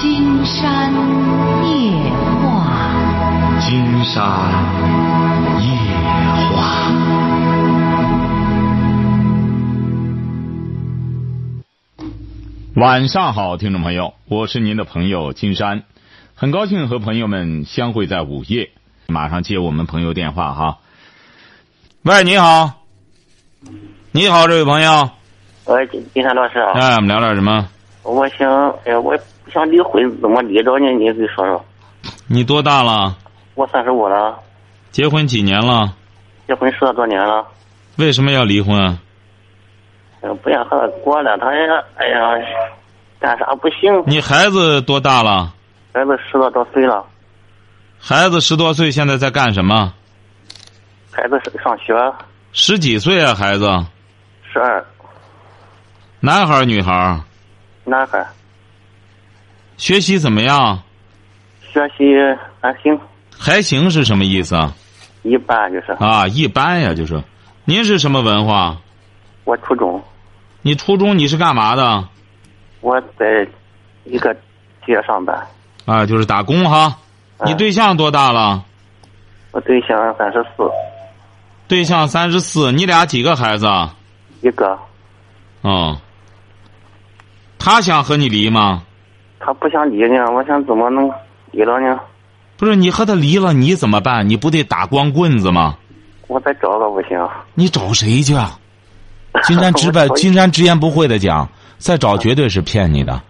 金山夜话，金山夜话。晚上好，听众朋友，我是您的朋友金山，很高兴和朋友们相会在午夜。马上接我们朋友电话哈。喂，你好，你好，这位朋友，喂，金金山老师啊，哎，我们聊点什么？我想，哎呀，我不想离婚，怎么离着呢？你给说说。你多大了？我三十五了，结婚几年了？结婚十多年了，为什么要离婚不想和他过了，他也，哎呀，干啥不行？你孩子多大了？孩子十多多岁了，孩子十多岁，现在在干什么？孩子上上学，十几岁啊，孩子，十二，男孩儿女孩儿？男孩，学习怎么样？学习还行，还行是什么意思啊？一般就是。啊，一般呀，就是。您是什么文化？我初中，你初中你是干嘛的？我在一个企业上班，啊，就是打工哈。你嗯对象多大了？我对象三十四，对象三十四，你俩几个孩子啊？一个，哦。他想和你离吗？他不想离呢，我想怎么能离了呢？不是，你和他离了，你怎么办？你不得打光棍子吗？我再找找不行。你找谁去啊？金山直白，金山直言不讳的讲，再找绝对是骗你的。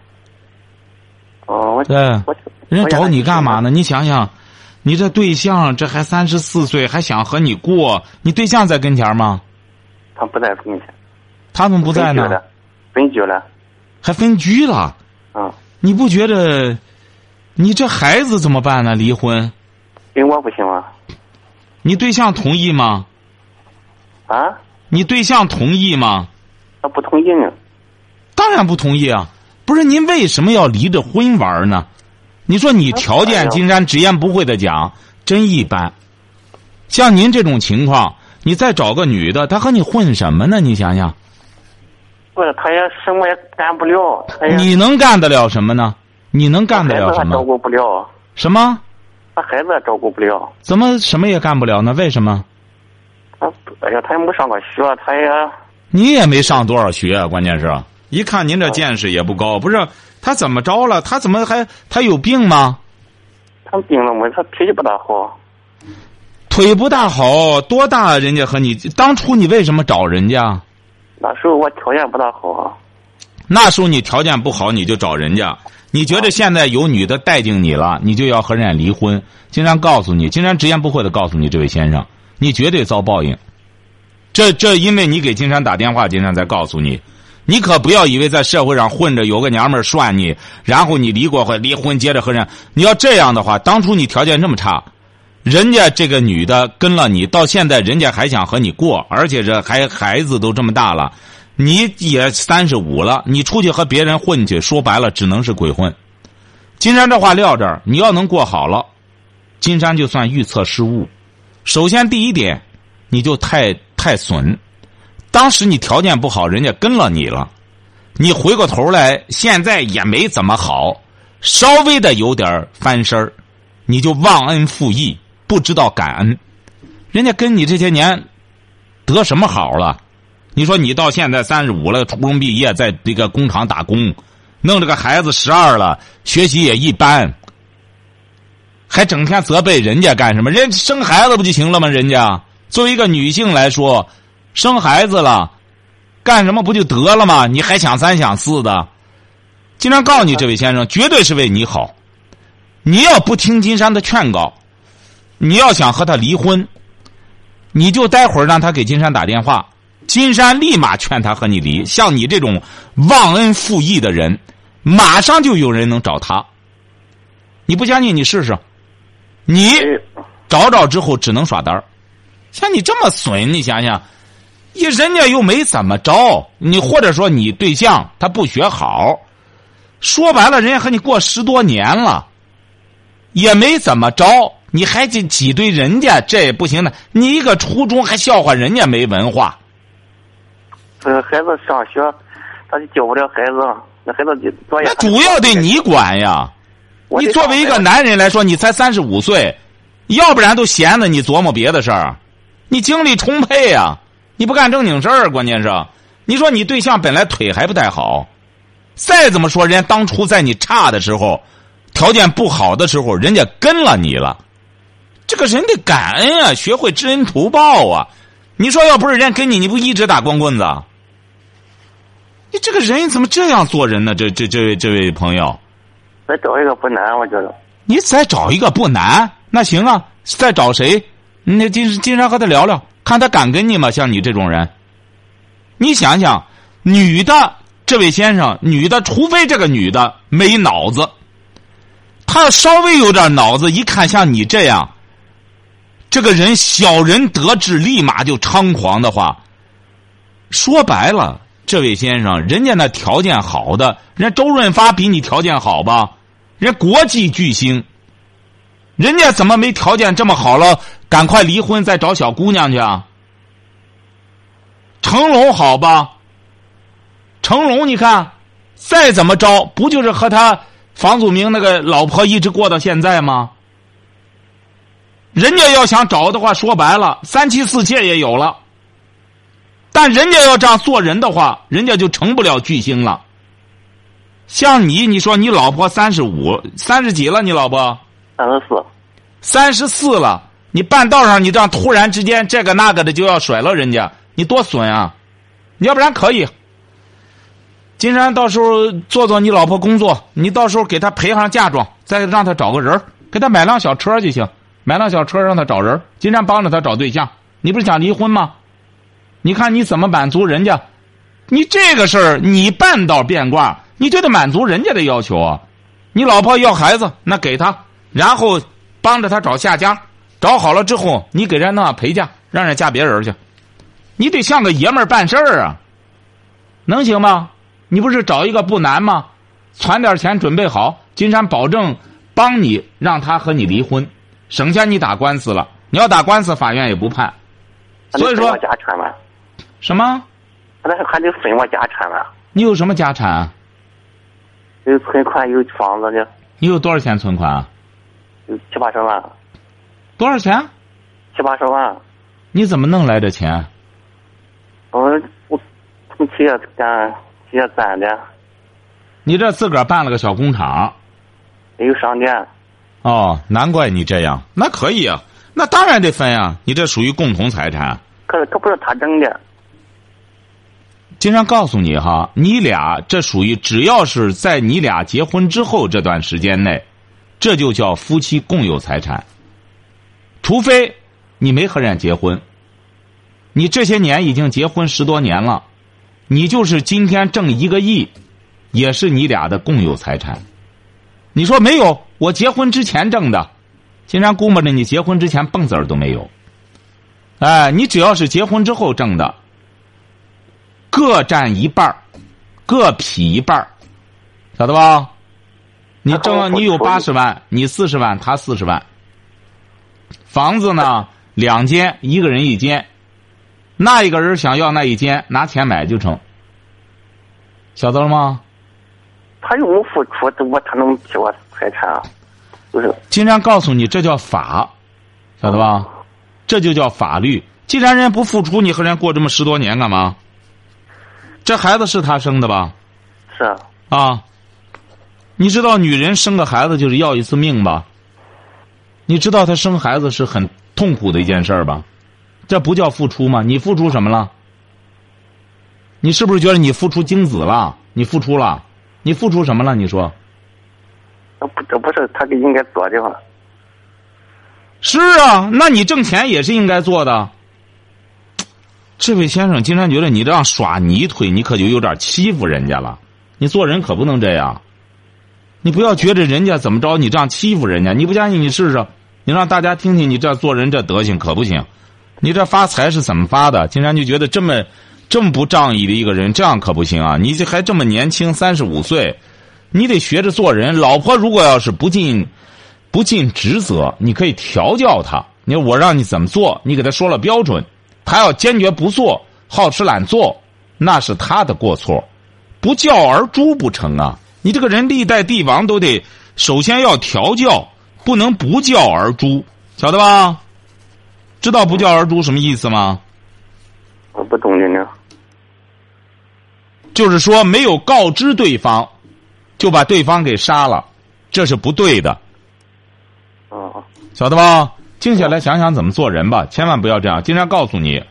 哦，我对，我人家找你干嘛？呢？你想想，你这对象这还三十四岁，还想和你过，你对象在跟前吗？他不在跟前，他怎么不在呢？分居了，分居了。还分居了？嗯，你不觉得，你这孩子怎么办呢？离婚，跟我不行啊？你对象同意吗？啊，你对象同意吗？他不同意呢。当然不同意啊！不是您为什么要离着婚玩呢？你说你条哎件，呦金山直言不讳的讲，真一般。像您这种情况，你再找个女的，她和你混什么呢？你想想，不是，他也什么也干不了，你能干得了什么呢？你能干得了什孩子他照么？顾不了，什么？他孩子也照顾不了。怎么什么也干不了呢？为什么？他哎呀，他也没上过学，他也你也没上多少学啊，关键是，一看您这见识也不高。不是他怎么着了？他怎么还他有病吗？他病了没？他脾气不大好。腿不大好，多大人家和你当初你为什么找人家？那时候我条件不大好啊。那时候你条件不好，你就找人家。你觉得现在有女的待见你了，你就要和人家离婚？金山告诉你，金山直言不讳的告诉你，这位先生，你绝对遭报应。这这，因为你给金山打电话，金山才告诉你，你可不要以为在社会上混着有个娘们儿涮你，然后你离过婚，离婚接着和人。你要这样的话，当初你条件这么差，人家这个女的跟了你，到现在人家还想和你过，而且这还孩子都这么大了。你也三十五了，你出去和别人混去，说白了只能是鬼混。金山这话撂这儿，你要能过好了，金山就算预测失误。首先第一点，你就太太损，当时你条件不好，人家跟了你了，你回过头来现在也没怎么好，稍微的有点翻身儿你就忘恩负义，不知道感恩。人家跟你这些年得什么好了？你说你到现在三十五了，初中毕业，在这个工厂打工，弄这个孩子十二了，学习也一般，还整天责备人家干什么？人生孩子不就行了吗？人家作为一个女性来说，生孩子了，干什么不就得了吗？你还想三想四的？经常告诉你，这位先生绝对是为你好。你要不听金山的劝告，你要想和他离婚，你就待会儿让他给金山打电话。金山立马劝他和你离。像你这种忘恩负义的人，马上就有人能找他。你不相信，你试试。你哎找找之后只能耍单儿。像你这么损，你想想，一人家又没怎么着，你或者说你对象他不学好，说白了，人家和你过十多年了，也没怎么着，你还得挤兑人家，这也不行的。你一个初中还笑话人家没文化。这个孩子上学，他就教不了孩子，那孩子就作业那主要得你管呀，你作为一个男人来说，你才三十五岁，要不然都闲着你琢磨别的事儿，你精力充沛呀、你不干正经事儿，关键是，你说你对象本来腿还不太好，再怎么说，人家当初在你差的时候，条件不好的时候，人家跟了你了，这个人得感恩啊，学会知恩图报啊。你说要不是人家跟你，你不一直打光棍子？你这个人怎么这样做人呢？这这这位这位朋友。再找一个不难，我觉得。你再找一个不难，那行啊，再找谁？那经经常和他聊聊，看他敢跟你吗？像你这种人，你想想，女的这位先生，女的除非这个女的没脑子，她要稍微有点脑子，一看像你这样，这个人小人得志，立马就猖狂的话，说白了，这位先生，人家那条件好的，人家周润发比你条件好吧？人家国际巨星，人家怎么没条件这么好了？赶快离婚，再找小姑娘去啊！成龙好吧？成龙，你看，再怎么着，不就是和他房祖名那个老婆一直过到现在吗？人家要想找的话，说白了，三妻四妾也有了。但人家要这样做人的话，人家就成不了巨星了。像你，你说你老婆三十五、三十几了？你老婆三十四，三十四了，你半道上你这样突然之间这个那个的就要甩了人家，你多损啊！你要不然可以，金山到时候做做你老婆工作，你到时候给她陪上嫁妆，再让她找个人儿给她买辆小车就行，买辆小车让他找人金山帮着他找对象。你不是想离婚吗？你看你怎么满足人家？你这个事儿你半道变卦，你就得满足人家的要求啊！你老婆要孩子，那给她，然后帮着她找下家，找好了之后，你给人那陪嫁，让人嫁别人去。你得像个爷们儿办事儿啊，能行吗？你不是找一个不难吗？攒点钱准备好，金山保证帮你让他和你离婚，省下你打官司了。你要打官司，法院也不判。所以说我家产吗？什么？那还得分我家产了？你有什么家产啊？有存款，有房子的，你有多少钱存款啊？有七八十万，多少钱？七八十万。你怎么弄来的钱？我我从企业干企业攒的，你这自个儿办了个小工厂。也有商店。哦，难怪你这样。那可以啊，那当然得分啊。你这属于共同财产。可是可不是他挣的，经常告诉你哈，你俩这属于只要是在你俩结婚之后这段时间内，这就叫夫妻共有财产。除非你没和人家结婚，你这些年已经结婚十多年了，你就是今天挣一个亿，也是你俩的共有财产。你说没有？我结婚之前挣的，经常估摸着你结婚之前蹦子儿都没有。哎，你只要是结婚之后挣的。各占一半儿，各劈一半儿，晓得吧？你挣，不你有八十万，你四十万，他四十万。房子呢，两间，一个人一间。那一个人想要那一间，拿钱买就成。晓得了吗？他又没付出，我他能替我财产啊？就是经常告诉你，这叫法，晓得吧？这就叫法律。既然人家不付出，你和人家过这么十多年干嘛？这孩子是他生的吧？是啊啊，你知道女人生个孩子就是要一次命吧？你知道她生孩子是很痛苦的一件事儿吧？这不叫付出吗？你付出什么了？你是不是觉得你付出精子了？你付出了？你付出什么了？你说这是他给应该做的吗？是啊？那你挣钱也是应该做的。这位先生，经常觉得你这样耍泥腿，你可就有点欺负人家了。你做人可不能这样，你不要觉着人家怎么着，你这样欺负人家。你不相信，你试试，你让大家听听你这做人这德行可不行。你这发财是怎么发的？经常就觉得这么这么不仗义的一个人，这样可不行啊！你这还这么年轻，三十五岁，你得学着做人。老婆如果要是不尽不尽职责，你可以调教她。你说我让你怎么做，你给她说了标准。她要坚决不做，好吃懒做，那是她的过错，不教而诛不成啊！你这个人历代帝王都得首先要调教，不能不教而诛，晓得吧？知道不教而诛什么意思吗？我不懂您呢。就是说没有告知对方，就把对方给杀了，这是不对的，哦，晓得吧？静下来想想怎么做人吧，千万不要这样。经常告诉你，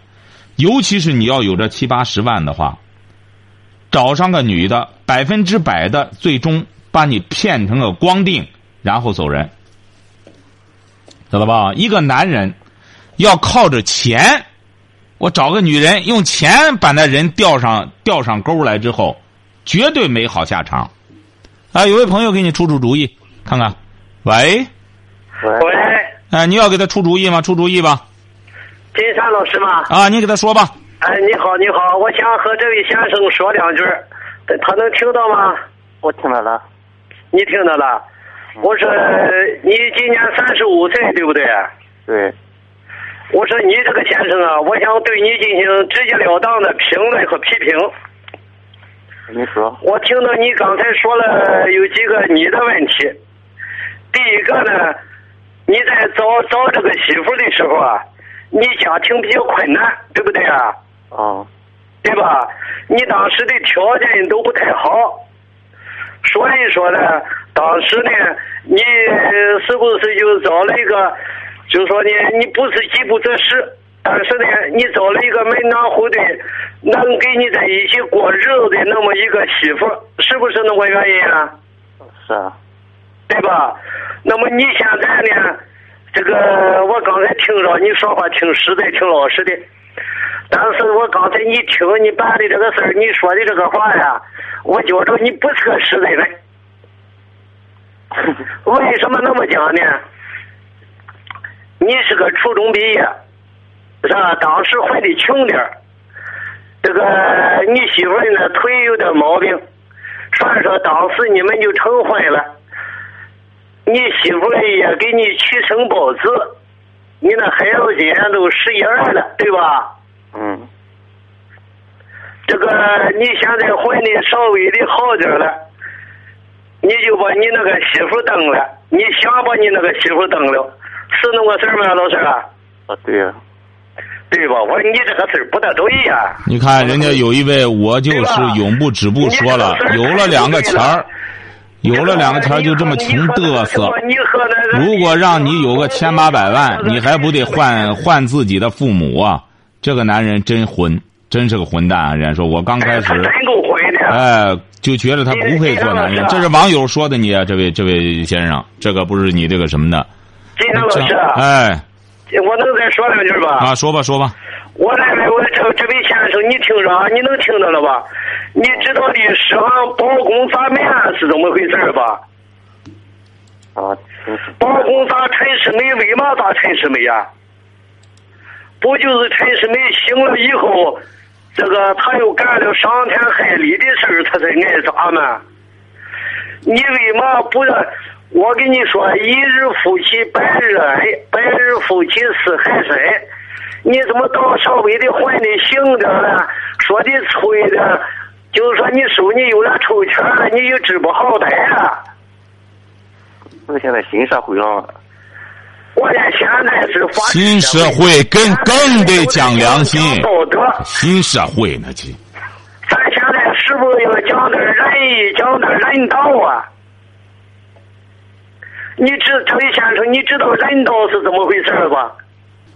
尤其是你要有这七八十万的话，找上个女的，百分之百的最终把你骗成个光腚，然后走人，晓得吧？一个男人要靠着钱，我找个女人用钱把那人钓上钓上钩来之后，绝对没好下场。啊，有位朋友给你出出主意，看看，喂，喂，喂，哎、你要给他出主意吗？出主意吧。金山老师吗？啊，你给他说吧。哎，你好，你好，我想和这位先生说两句儿，他能听到吗？我听到了。你听到了？我说你今年三十五岁，对不对？对，我说你这个先生啊，我想对你进行直截了当的评论和批评。你说。我听到你刚才说了有几个你的问题。第一个呢，你在找找这个媳妇的时候啊，你家庭比较困难，对不对啊？哦，对吧？你当时的条件都不太好，所以说呢，当时呢，你呃是不是就找了一个，就说呢，你不是饥不择食，但是呢，你找了一个门当户对，能跟你在一起过日子的那么一个媳妇，是不是那个原因啊？是啊。对吧？那么你现在呢？这个我刚才听着你说话挺实在、挺老实的，但是我刚才你听你办的这个事儿，你说的这个话呀，我觉着你不是个实在人。为什么那么讲呢？你是个初中毕业，是吧？当时混的穷点儿，这个你媳妇儿呢腿有点毛病，所以说当时你们就成婚了。你媳妇儿也给你娶生包子，你那孩子今年都十一二了，对吧？嗯，这个你现在混的稍微的好点了，你就把你那个媳妇蹬了，你想把你那个媳妇蹬了，是那个事儿吗，老师？啊，对呀、对吧？我说你这个事儿不大对呀。你看人家有一位，我就是永不止步说了，有了两个钱儿，有了两个钱儿就这么穷嘚瑟。如果让你有个千八百万，你还不得换换自己的父母啊？这个男人真混，真是个混蛋啊！人家说我刚开始，真够混的。哎，就觉得他不配做男人。这是网友说的你啊，这位这位先生，这个不是你这个什么的。金山老师，哎，我能再说两句吧？啊，说吧说吧。我认为我这这位先生，你听着啊，你能听到了吧？你知道历史上包公砸面是怎么回事吧？啊，包公砸陈世美，为嘛砸陈世美呀？不就是陈世美醒了以后，这个他又干了伤天害理的事儿，他才挨砸吗？你为嘛不让？我跟你说，一日夫妻百日恩，百日夫妻似海深。你怎么到稍微的混的行点了，说的粗一点，就是说你手里有点臭钱了，你就知不好歹了。那现在新社会了，我讲现在是法治新社会更更得讲良心，道德。新社会呢，这咱现在是不是要讲点仁义，讲点人道啊？你知这位先生，你知道人道是怎么回事吧？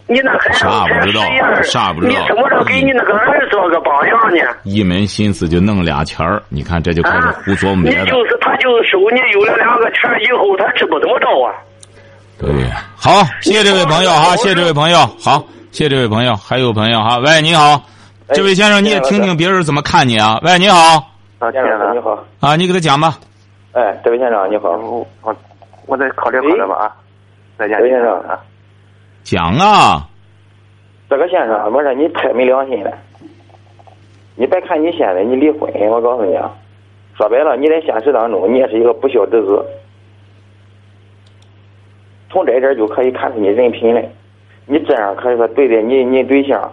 你那孩子才啥不知道十一二，啥不知道你怎么着给你那个儿子做个榜样呢？一门心思就弄俩钱儿，你看这就开始啊，胡琢磨你别的。就是他，就是手你有了两个钱儿以后，他知不怎么着啊？对，好，谢谢这位朋友哈，谢谢这位朋友，好，谢谢这位朋友，还有朋友哈，喂，你好，哎这位先生你也听听别人怎么看你啊？喂，你好，啊，先，生你好，啊，你给他讲吧。哎，这位先生你好，我我我再考虑考虑吧啊，再见，刘先生啊，讲啊，这个先生，我说你太没良心了，你别看你现在你离婚，我告诉你啊，说白了，你在现实当中你也是一个不孝之子，从这一点就可以看出你人品来。你这样可以说对待你你对象，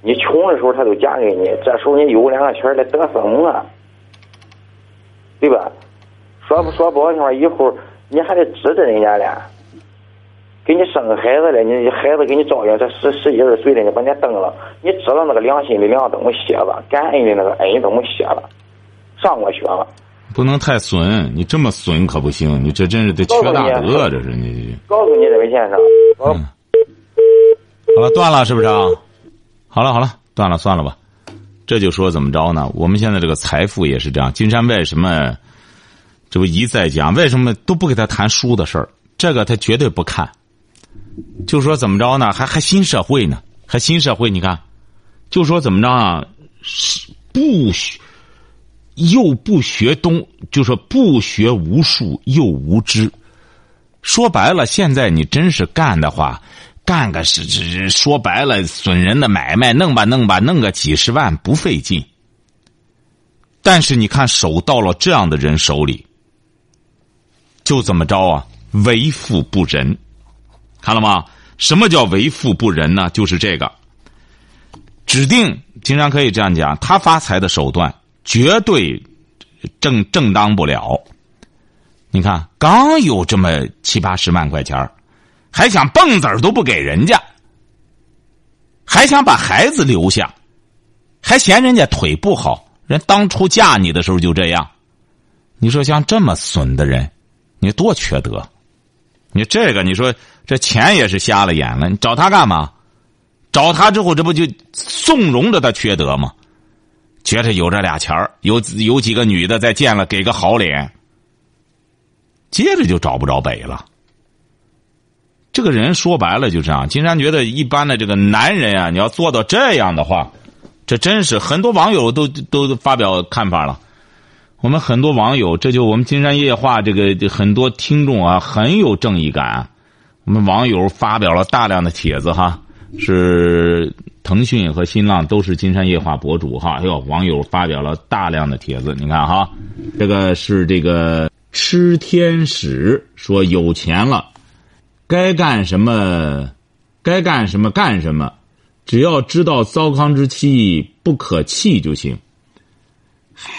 你穷的时候他都嫁给你，这时候你有两个钱儿来得瑟么啊，对吧？说不说不好听话，以后你还得指着人家了。给你生个孩子了，你孩子给你照应，这十十一二岁了，你把人家蹬了，你知道那个良心的良都没写了，感恩的那个恩怎么写了，上过学了。不能太损，你这么损可不行，你这真是得缺大德，这是你。告诉你，这位先生，嗯，好了，断了是不是啊？好了好了，断了算了吧。这就说怎么着呢？我们现在这个财富也是这样。金山为什么这不一再讲？为什么都不给他谈书的事儿？这个他绝对不看。就说怎么着呢？还还新社会呢？还新社会？你看，就说怎么着啊？不学又不学东，就说不学无术又无知。说白了，现在你真是干的话，干个是是说白了损人的买卖，弄吧弄吧，弄个几十万不费劲。但是你看，手到了这样的人手里，就怎么着啊？为富不仁。看了吗？什么叫为富不仁呢？就是这个，指定经常可以这样讲，他发财的手段绝对正正当不了。你看，刚有这么七八十万块钱还想蹦子儿都不给人家，还想把孩子留下，还嫌人家腿不好，人当初嫁你的时候就这样。你说像这么损的人，你多缺德！你这个，你说这钱也是瞎了眼了。你找他干嘛？找他之后，这不就纵容着他缺德吗？觉着有这俩钱有有几个女的再见了，给个好脸，接着就找不着北了。这个人说白了就这样。金山觉得，一般的这个男人啊，你要做到这样的话，这真是很多网友都都发表看法了。我们很多网友，这就我们金山夜话这个很多听众啊，很有正义感。我们网友发表了大量的帖子哈，是腾讯和新浪都是金山夜话博主哈。哎呦，网友发表了大量的帖子，你看哈，这个是这个吃天使说有钱了，该干什么，该干什么干什么，只要知道糟糠之妻不可弃就行。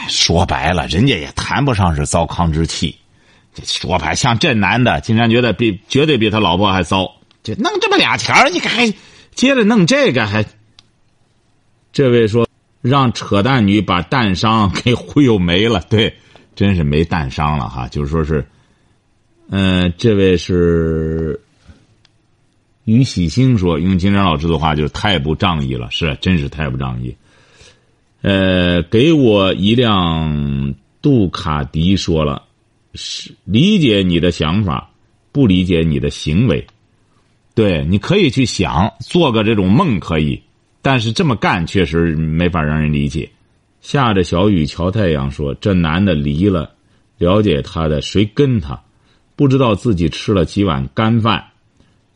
说白了，人家也谈不上是糟糠之妻。说白，像这男的，竟然觉得比绝对比他老婆还糟，就弄这么俩钱你还接着弄这个还？这位说让扯淡女把蛋商给忽悠没了，对，真是没蛋商了哈。就是说是，嗯，这位是于喜星说，用金山老师的话，就是太不仗义了，是，真是太不仗义。呃，给我一辆杜卡迪，说了，是理解你的想法，不理解你的行为。对，你可以去想做个这种梦可以，但是这么干确实没法让人理解。下着小雨瞧太阳，说这男的离了，了解他的谁跟他，不知道自己吃了几碗干饭，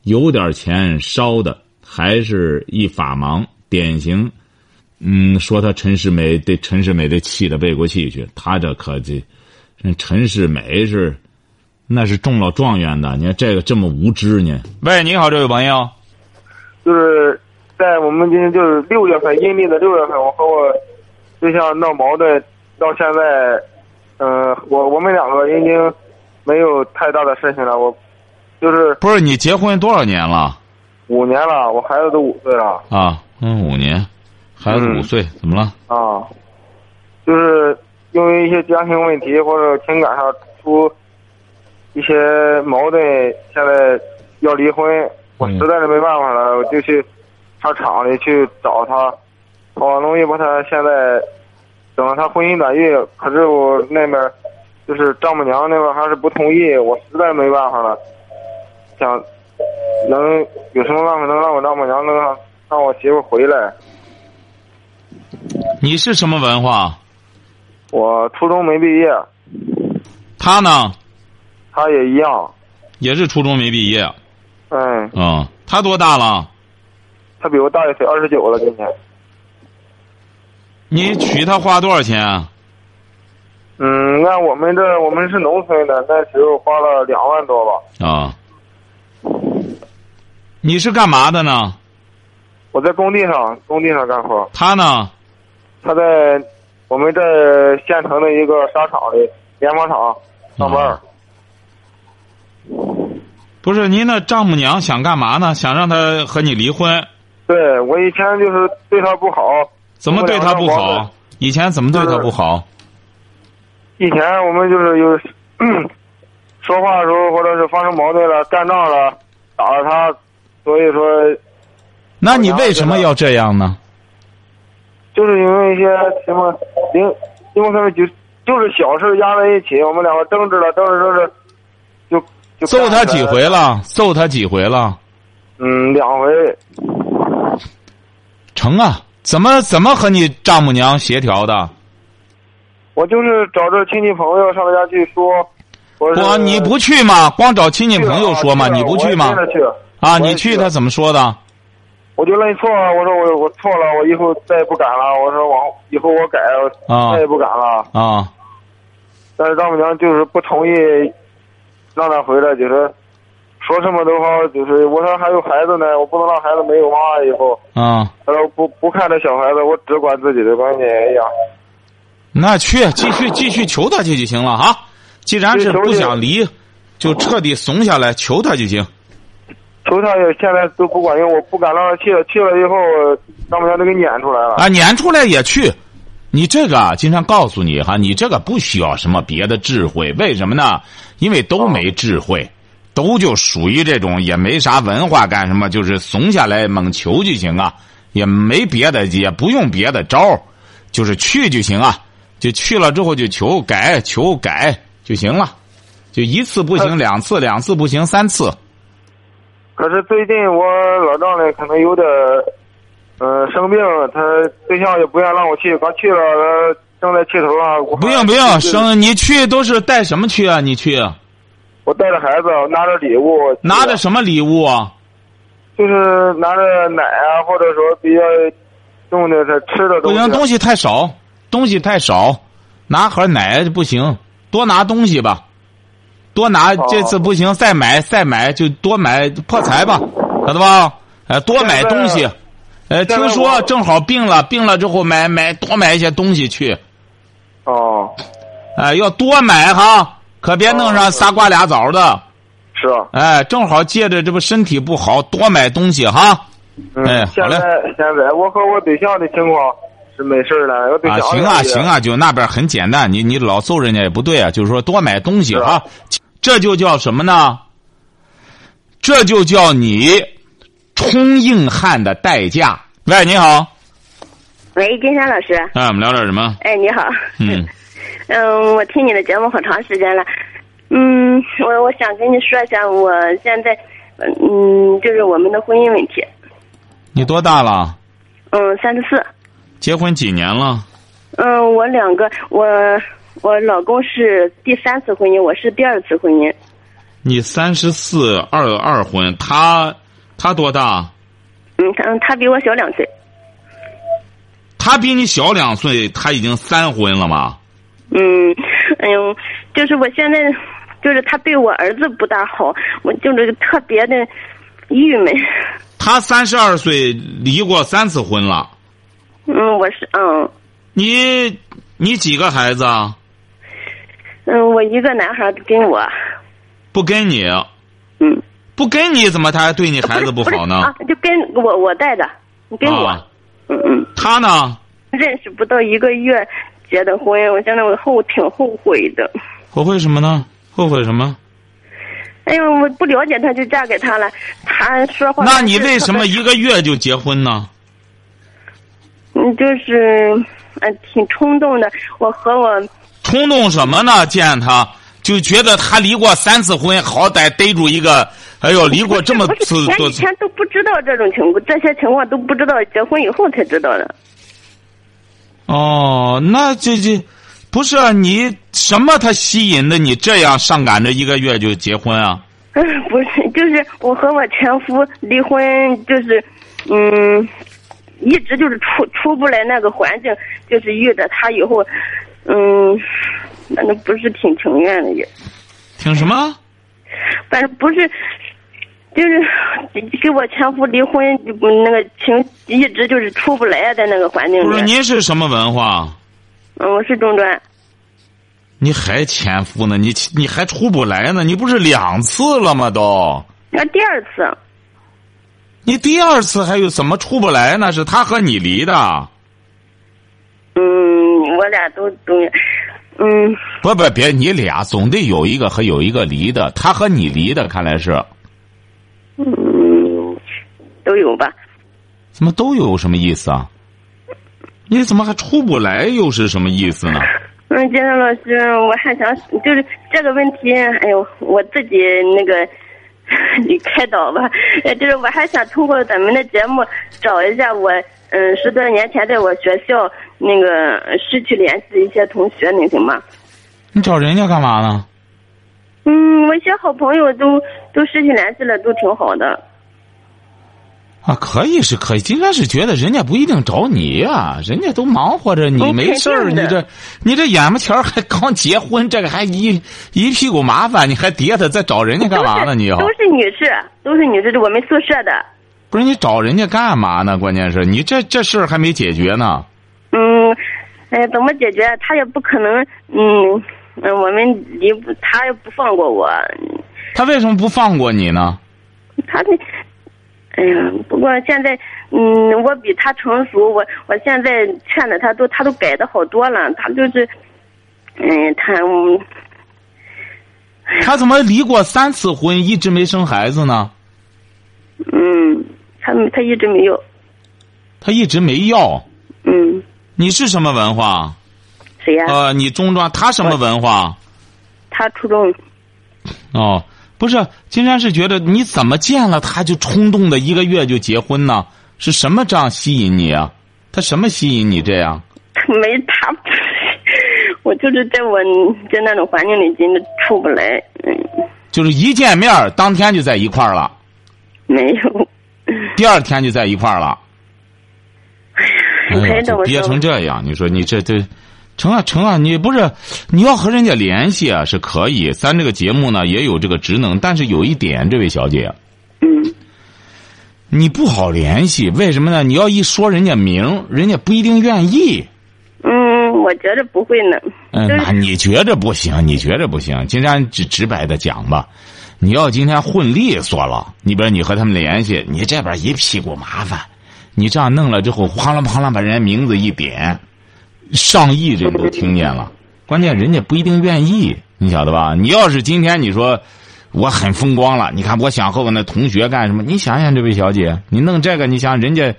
有点钱烧的，还是一法盲，典型。嗯，说他陈世美得陈世美得气得背过气去，他这可这，陈世美是，那是中了状元的。你看这个这么无知呢。喂，你好，这位朋友，就是在我们今天就是六月份阴历的六月份，我和我对象闹矛盾，到现在，嗯，我我们两个已经没有太大的事情了。我就是不是你结婚多少年了？五年了，我孩子都五岁了。啊，嗯，五年。孩子五岁，怎么了？啊，就是因为一些家庭问题或者情感上出一些矛盾，现在要离婚。我实在是没办法了，我就去他厂里去找他，好不容易把他现在等了他婚姻转移，可是我那边就是丈母娘那边还是不同意，我实在没办法了，想能有什么办法能让我丈母娘能让让我媳妇回来？你是什么文化？我初中没毕业。他呢？他也一样。也是初中没毕业。嗯。嗯，他多大了？他比我大一岁，二十九了，今年。你娶她花多少钱啊？嗯，那我们这，我们是农村的，那时候花了两万多吧。啊。你是干嘛的呢？我在工地上，工地上干活。他呢？他在我们在县城的一个纱厂里，棉纺厂上班。不是您的丈母娘想干嘛呢？想让他和你离婚？对我以前就是对他不好。怎么对他不好？以前怎么对他不好？以前我们就是有说话的时候，或者是发生矛盾了、干仗了，打了他，所以说那你为什么要这样呢？就是因为一些什么零，因为他们就就是小事压在一起，我们两个争执了，争执争执，就就揍他几回了？揍他几回了？嗯，两回。成啊！怎么怎么和你丈母娘协调的？我就是找着亲戚朋友上他家去说，我不，是你不去吗？光找亲戚朋友说吗？你不去吗去啊，你去他怎么说的？我就认错了，我说我我错了，我以后再也不敢了。我说往以后我改，再也不敢了。啊，但是丈母娘就是不同意让他回来，就是说什么都好，就是我说还有孩子呢，我不能让孩子没有妈以后。啊，他说不不看这小孩子，我只管自己的关系。哎呀，那去继续继续求他去就行了啊！既然是不想离，就彻底怂下来求他就行。求他也现在都不管用，我不敢让他去了，去了以后丈母娘都给撵出来了。啊，撵出来也去。你这个啊，经常告诉你哈，你这个不需要什么别的智慧，为什么呢？因为都没智慧，都就属于这种也没啥文化，干什么就是怂下来猛求就行啊，也没别的，也不用别的招儿就是去就行啊，就去了之后就求改求改就行了，就一次不行，两次两次不行，三次。可是最近我老丈人可能有点，呃，生病，他对象也不愿让我去，刚去了，他正在气头上。我不用不用，生你去都是带什么去啊？你去我带着孩子，拿着礼物，拿着什么礼物啊？就是拿着奶啊，或者说比较重的这吃的东西。不行，东西太少，东西太少，拿盒奶不行，多拿东西吧，多拿哦。这次不行，再买再买就多买破财吧，晓得吧？哎，多买东西，呃，听说正好病了，病了之后买买多买一些东西去，哦，哎，要多买哈，可别弄上哦。仨瓜俩枣的，是。啊，哎，正好借着这不身体不好，多买东西哈。嗯，哎现在现在我和我对象的情况是没事了，啊，行啊，行啊，就那边很简单，你你老揍人家也不对啊，就是说多买东西是哈，这就叫什么呢？这就叫你冲硬汉的代价。喂，你好，喂，金山老师，哎，我们聊点什么？哎，你好。嗯，嗯，我听你的节目好长时间了。嗯，我我想跟你说一下，我现在，嗯，就是我们的婚姻问题。你多大了？嗯，三十四。结婚几年了？嗯，我两个，我我老公是第三次婚姻，我是第二次婚姻。你三十四，二二婚，他他多大？嗯，他他比我小两岁。他比你小两岁，他已经三婚了吗？嗯，哎呦，就是我现在，就是他对我儿子不大好，我就是特别的郁闷。他三十二岁，离过三次婚了。嗯，我是嗯你你几个孩子啊？嗯，我一个男孩跟我，不跟你，嗯，不跟你，怎么他还对你孩子不好呢？啊，就跟我我带着，跟我，啊嗯嗯，他呢？认识不到一个月结的婚，我现在我后挺后悔的。后悔什么呢？后悔什么？哎呦，我不了解他就嫁给他了，他说话。那你为什么一个月就结婚呢？嗯，就是，呃，挺冲动的。我和我，冲动什么呢？见他就觉得他离过三次婚，好歹逮住一个，哎呦，离过这么次多次。以前都不知道这种情况，这些情况都不知道，结婚以后才知道的。哦，那这这，不是啊？你什么他吸引的你这样上赶着一个月就结婚啊？嗯，不是，就是我和我前夫离婚，就是，嗯，一直就是出出不来那个环境，就是遇着他以后，嗯，反正不是挺情愿的也，挺什么？反正不是，就是跟我前夫离婚，嗯那个情一直就是出不来在那个环境不是里。您是什么文化？嗯，我是中专。你还前夫呢？你你还出不来呢？你不是两次了吗？都那第二次，你第二次还有怎么出不来呢？是他和你离的？嗯，我俩都都，嗯，不不，别，你俩总得有一个和有一个离的，他和你离的，看来是嗯，都有吧。怎么都有什么意思啊？你怎么还出不来？又是什么意思呢？嗯，金山老师，我还想就是这个问题，哎呦，我自己那个 你开导吧。呃，就是我还想通过咱们的节目找一下我，嗯，十多年前在我学校那个失去联系的一些同学，那什么？你找人家干嘛呢？嗯，我一些好朋友都都失去联系了，都挺好的。啊，可以是可以，应该是觉得人家不一定找你呀、人家都忙活着，你嗯没事儿，你这你这眼巴前儿还刚结婚，这个还一一屁股麻烦，你还叠他再找人家干嘛呢？你要都是女士，都是女士，是我们宿舍的。不是你找人家干嘛呢？关键是你这这事儿还没解决呢。嗯，哎，怎么解决？他也不可能，嗯嗯，我们离不，他也不放过我，他为什么不放过你呢？他这，哎呀，不过现在，嗯，我比他成熟，我我现在劝的他都，他都改的好多了，他就是，嗯，他，嗯他怎么离过三次婚，一直没生孩子呢？嗯，他他一直没有，他一直没要。嗯，你是什么文化？谁呀、呃，你中专，他什么文化？他初中，哦，不是，金山是觉得你怎么见了他就冲动的一个月就结婚呢？是什么这样吸引你啊？他什么吸引你这样？没他，我就是在我在那种环境里真的出不来，嗯，就是一见面儿当天就在一块儿了，没有。第二天就在一块儿了。哎呀，就憋成这样，你说你这这，成啊成啊！你不是你要和人家联系啊是可以，咱这个节目呢也有这个职能，但是有一点，这位小姐，嗯你不好联系，为什么呢？你要一说人家名，人家不一定愿意。嗯，我觉着不会呢。嗯，那你觉着不行？你觉着不行？金山直直白的讲吧，你要今天混利索了，你比如你和他们联系，你这边一屁股麻烦，你这样弄了之后，哗啦哗啦把人家名字一点，上亿人都听见了，关键人家不一定愿意，你晓得吧？你要是今天你说我很风光了，你看我想和我那同学干什么？你想想这位小姐，你弄这个，你想人家，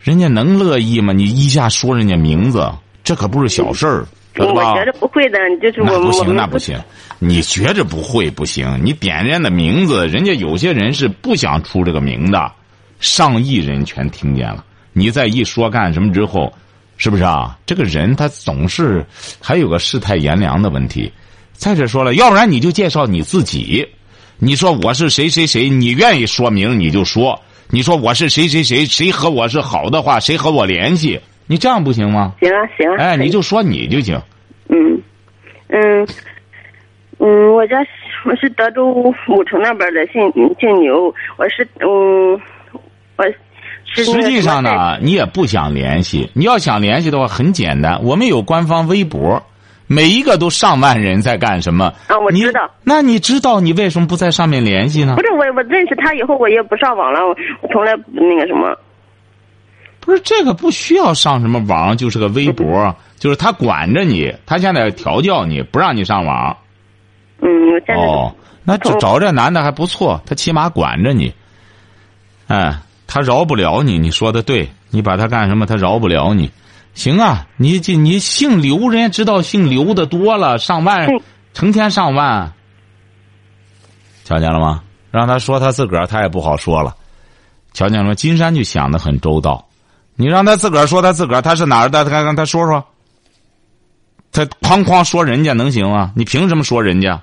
人家能乐意吗？你一下说人家名字，这可不是小事儿，我觉着不会的，就是我那不行，那不行。你觉着不会不行，你点人家的名字，人家有些人是不想出这个名的，上亿人全听见了。你再一说干什么之后，是不是啊？这个人他总是还有个世态炎凉的问题。再者说了，要不然你就介绍你自己，你说我是谁谁谁，你愿意说明你就说。你说我是谁谁谁，谁和我是好的话，谁和我联系，你这样不行吗？行啊行啊。哎，你就说你就行。嗯嗯嗯，我家我是德州五城那边的，姓姓牛，我是嗯我是实际上呢，你也不想联系。你要想联系的话，很简单，我们有官方微博，每一个都上万人在干什么？啊我知道。那你知道你为什么不在上面联系呢不？是我我认识他以后，我也不上网了，我我从来不那个什么。不是这个不需要上什么网，就是个微博，就是他管着你，他现在调教你，不让你上网。嗯，哦，那这哦找这男的还不错，他起码管着你。哎，他饶不了你，你说的对，你把他干什么，他饶不了你。行啊，你这你姓刘，人家知道姓刘的多了，上万嗯，成千上万。瞧见了吗？让他说他自个儿，他也不好说了。瞧见了吗？金山就想的很周到，你让他自个儿说他自个儿，他是哪儿的？他让他说说。他哐哐说人家能行吗？你凭什么说人家？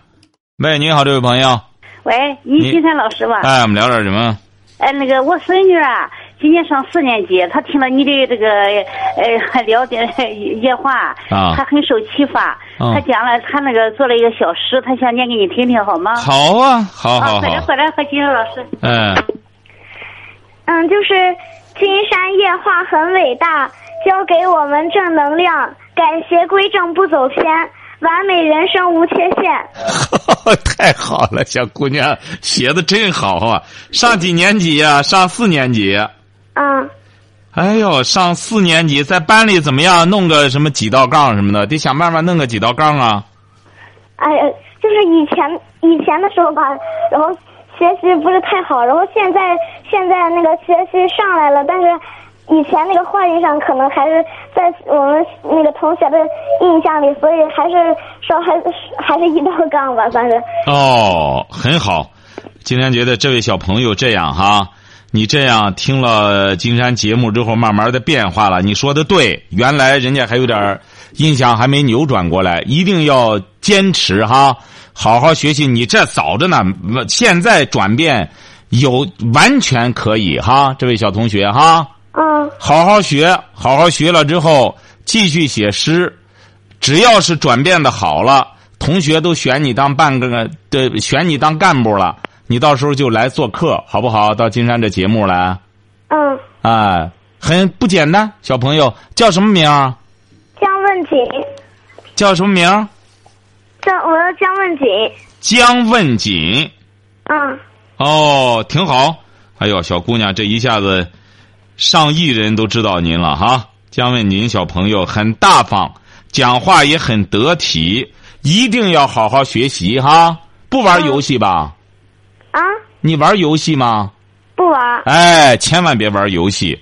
喂，你好，这位朋友。喂，你你金山老师吧？哎，我们聊点什么？哎，那个我孙女啊，今年上四年级，她听了你的这个呃 聊的夜话，啊她很受启发。嗯她讲了，她那个做了一个小诗，她想念给你听听，好吗？好啊，好好啊，快点好。快点，和金山老师。嗯，嗯，就是金山夜话很伟大，教给我们正能量。改邪归正不走偏，完美人生无缺陷。太好了，小姑娘写的真好啊！上几年级呀、上四年级。嗯，哎呦，上四年级在班里怎么样？弄个什么几道杠什么的，得想办法弄个几道杠啊！哎呀，就是以前以前的时候吧，然后学习不是太好，然后现在现在那个学习上来了，但是以前那个话语上可能还是在我们那个同学的印象里，所以还是说还是还是一道杠吧，算是。哦，很好。今天觉得这位小朋友这样哈，你这样听了金山节目之后，慢慢的变化了。你说的对，原来人家还有点印象还没扭转过来，一定要坚持哈，好好学习。你这早着呢，现在转变有完全可以哈，这位小同学哈。嗯好好学，好好学了之后继续写诗，只要是转变的好了，同学都选你当半个的选你当干部了，你到时候就来做客，好不好？到金山这节目来，嗯，哎，很不简单。小朋友叫什么名儿？江问锦，叫什么名儿？江我叫江问锦。江问锦。嗯哦，挺好。哎呦，小姑娘，这一下子上亿人都知道您了哈。江问锦小朋友很大方，讲话也很得体，一定要好好学习哈。不玩游戏吧？啊，你玩游戏吗？不玩。哎，千万别玩游戏。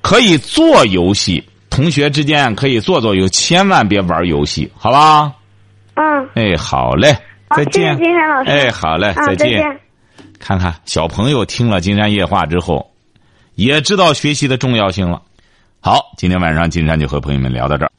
可以做游戏，同学之间可以做做游，千万别玩游戏，好吧？嗯，哎，好嘞，再见。谢谢金山老师哎，好嘞，嗯，再。见。看看小朋友听了《金山夜话》之后，也知道学习的重要性了。好，今天晚上金山就和朋友们聊到这儿。